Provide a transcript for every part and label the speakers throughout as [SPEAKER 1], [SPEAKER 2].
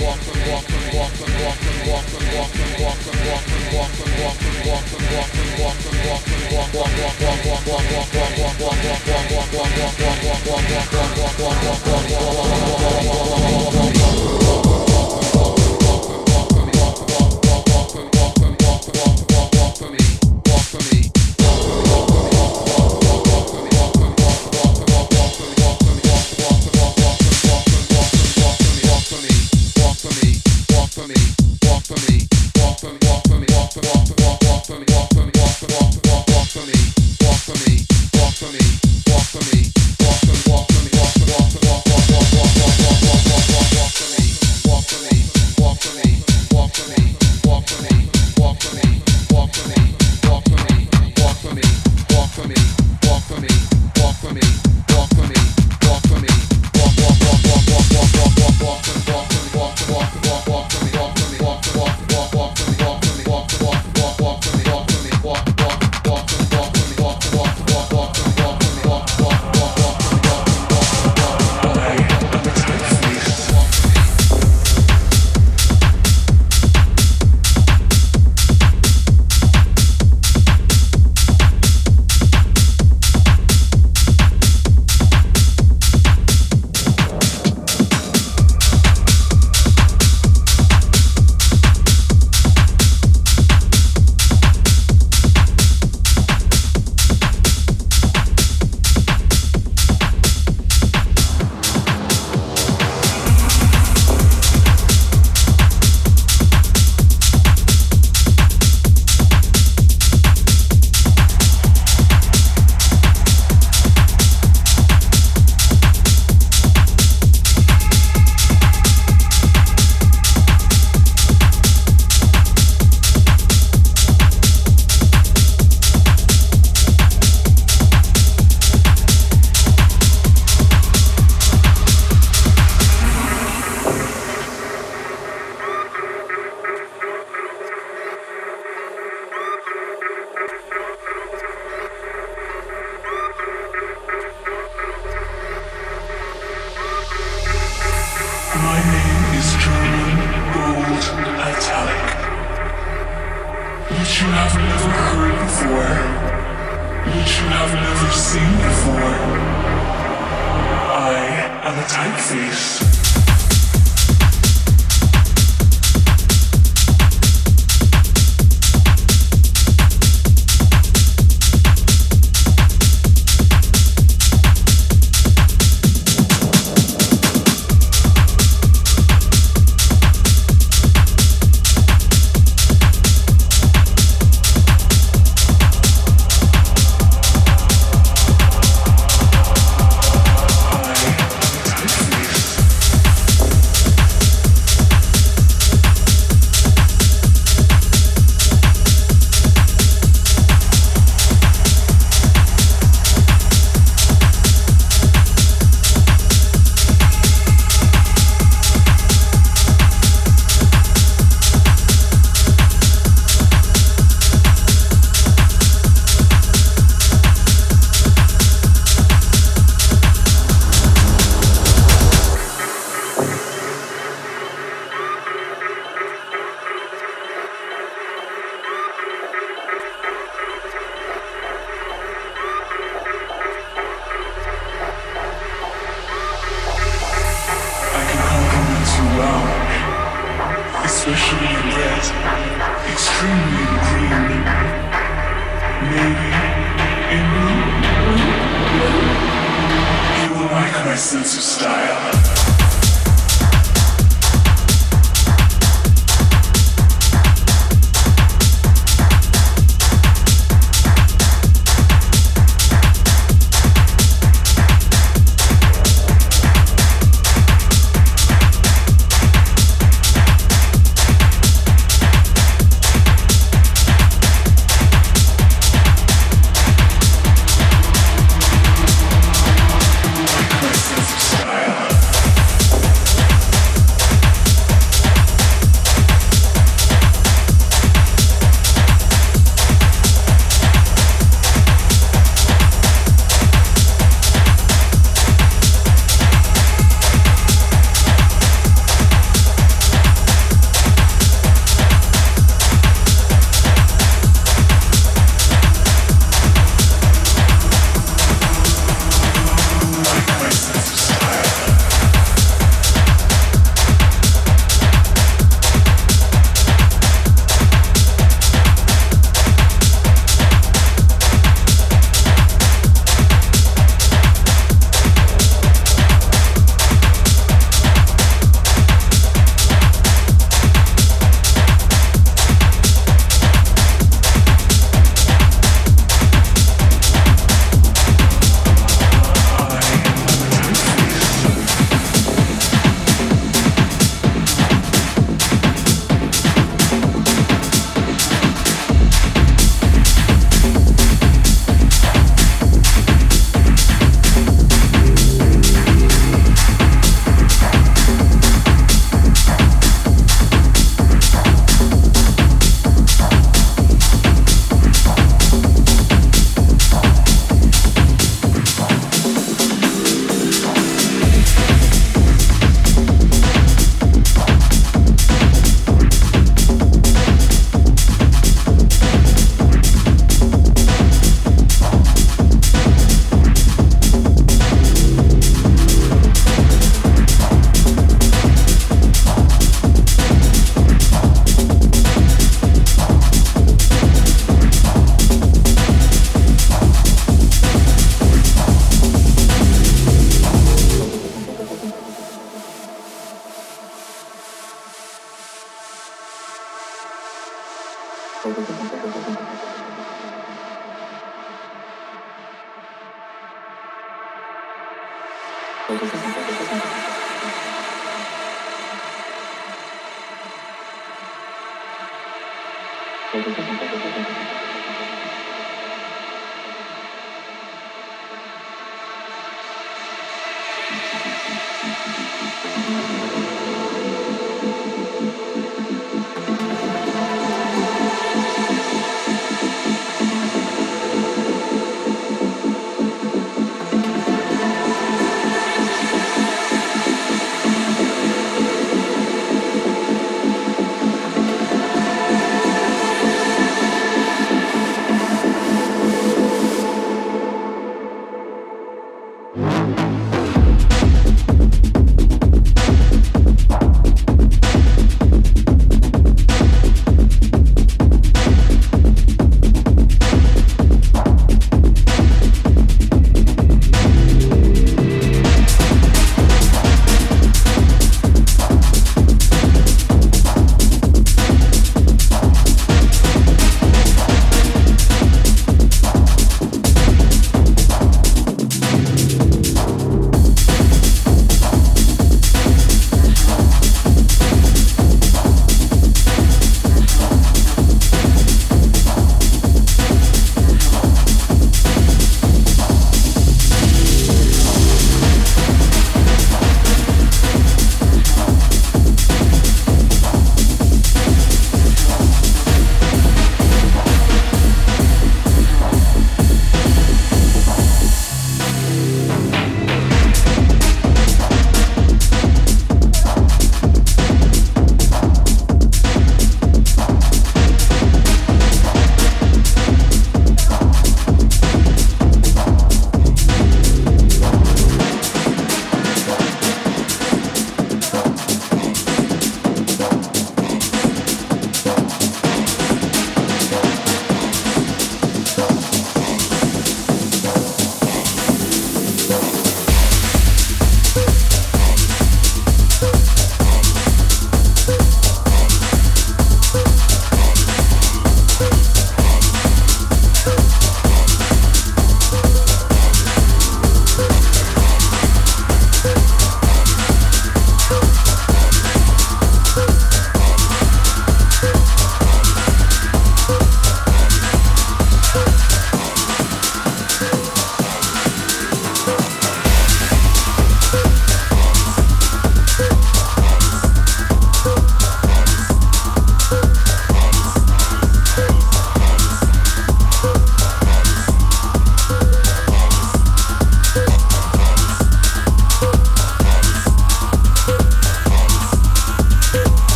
[SPEAKER 1] walk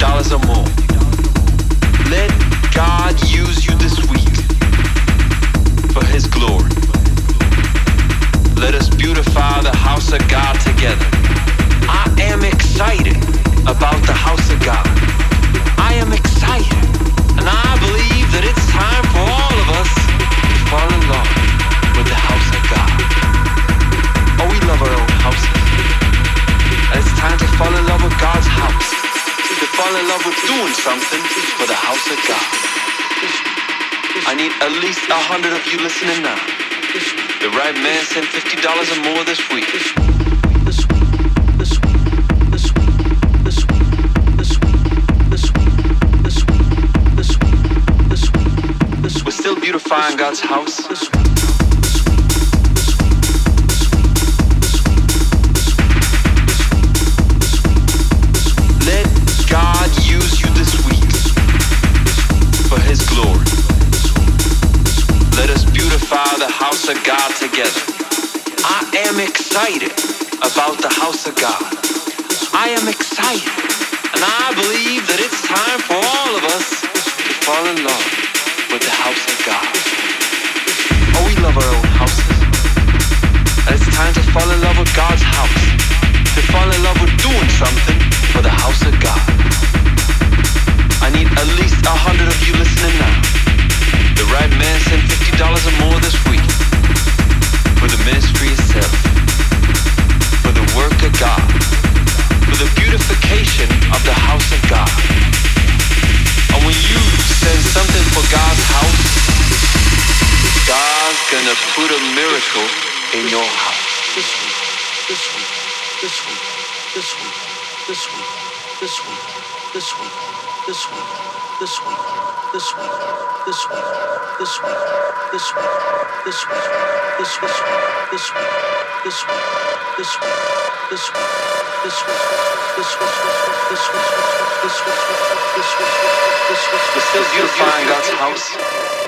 [SPEAKER 2] $50 or more. Let God use you this week for His glory. Let us beautify the house of God together. I am excited about the house of God. I am excited. And I believe that it's time for all of us to fall in love with the house of God. Oh, we love our own houses. And it's time to fall in love with God's house. To fall in love with doing something for the house of God. I need at least a hundred of you listening now. The right man sent $50 or more this week. We're still beautifying God's house. Excited about the house of God. I am excited. And I believe that it's time for all of us to fall in love with the house of God. Oh, we love our own houses. And it's time to fall in love with God's house. To fall in love with doing something for the house of God. I need at least a hundred of you listening now. The right man sent $50 or more this week for the ministry itself, work of God, for the beautification of the house of God. And when you send something for God's house, God's gonna put a miracle in your house.
[SPEAKER 3] this week, this week, this week, this week, this week, this week, this week, this week, this week, this week, this week, this week, this week, this week, this week, this week, this week, this week, this week, this week, this week, this week, this week, this week, this week,
[SPEAKER 2] We're still beautifying God's house.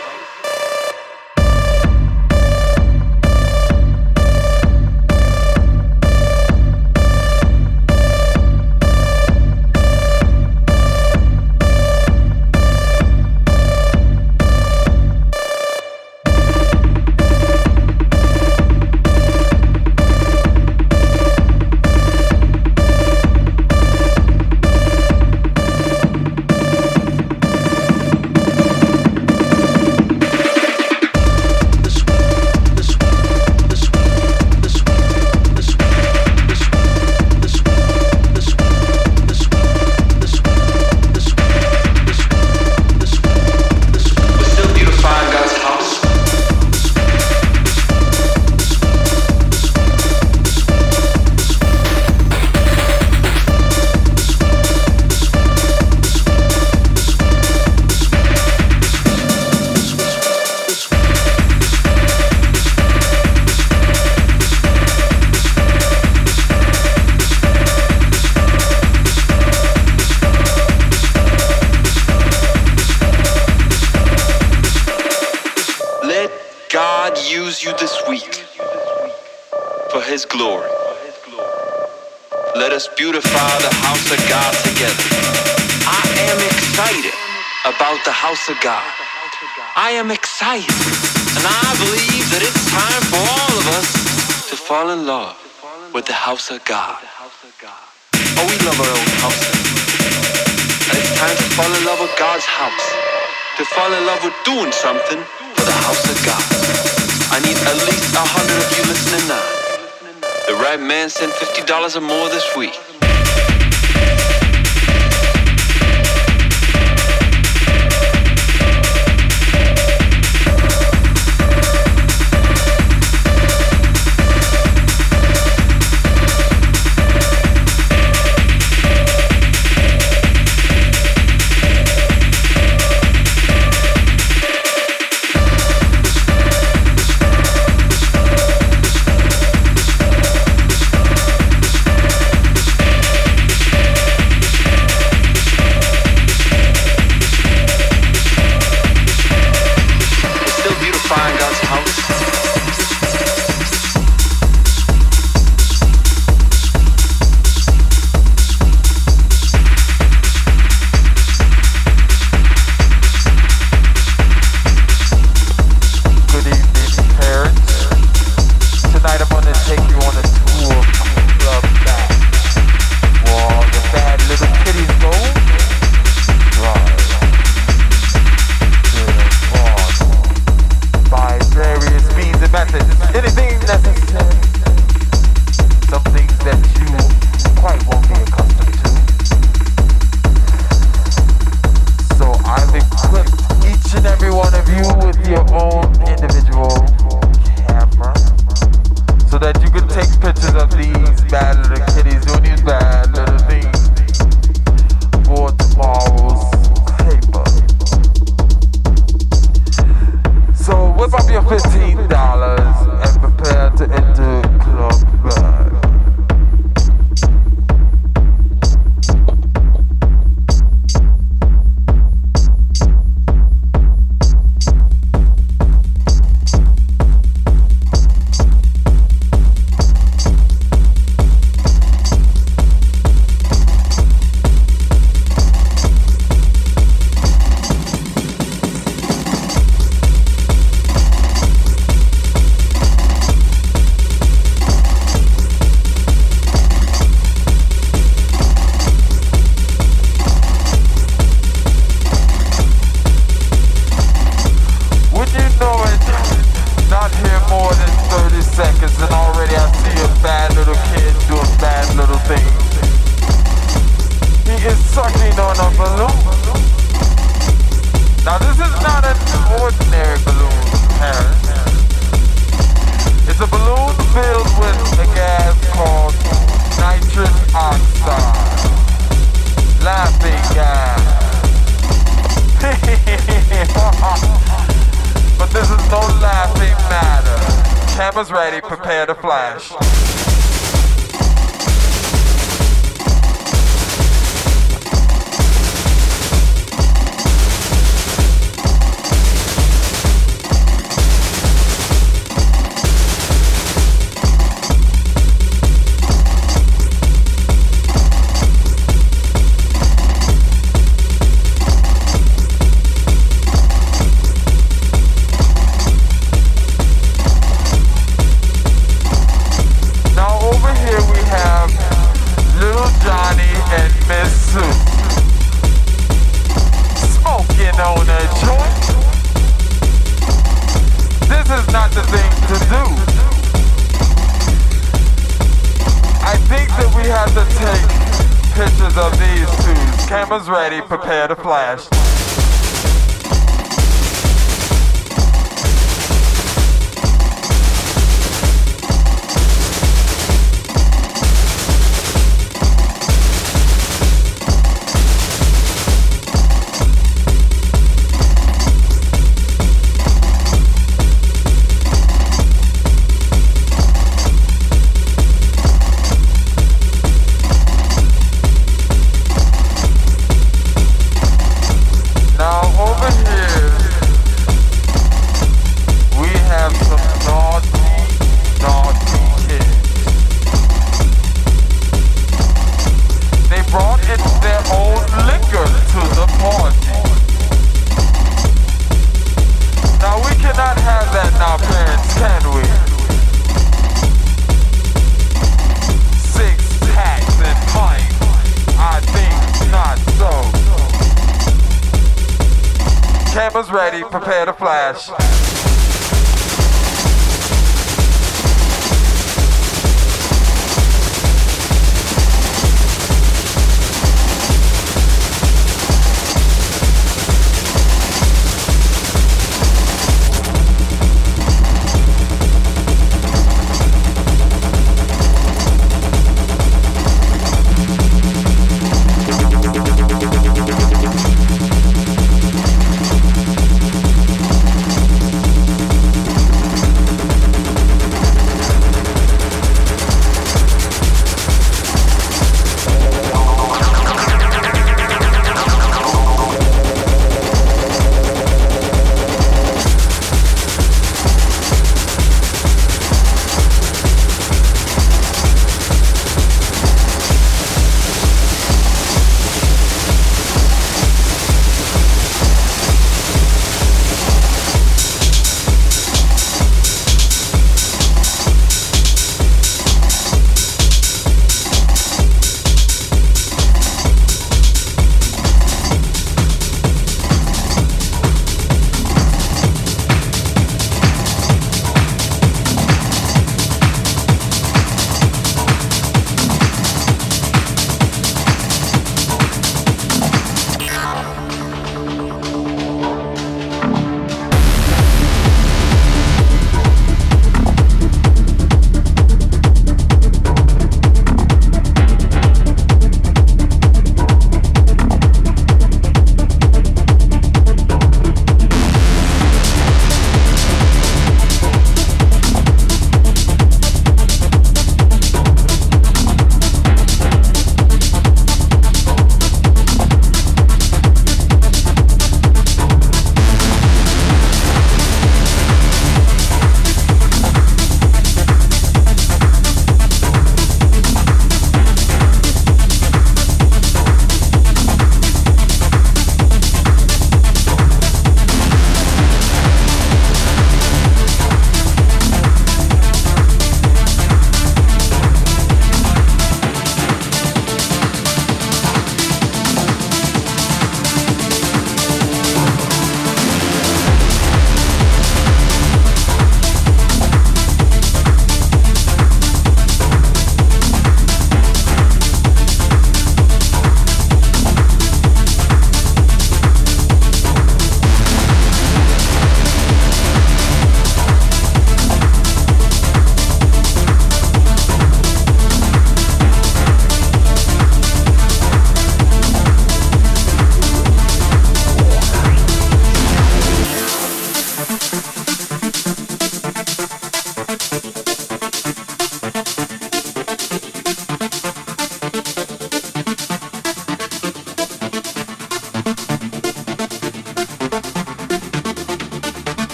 [SPEAKER 2] For His glory. Let us beautify the house of God together. I am excited about the house of God. I am excited. And I believe that it's time for all of us to fall in love with the house of God. Oh, we love our own houses. And it's time to fall in love with God's house. To fall in love with doing something for the house of God. I need at least a hundred of you listening now. The right man sent $50 or more this week.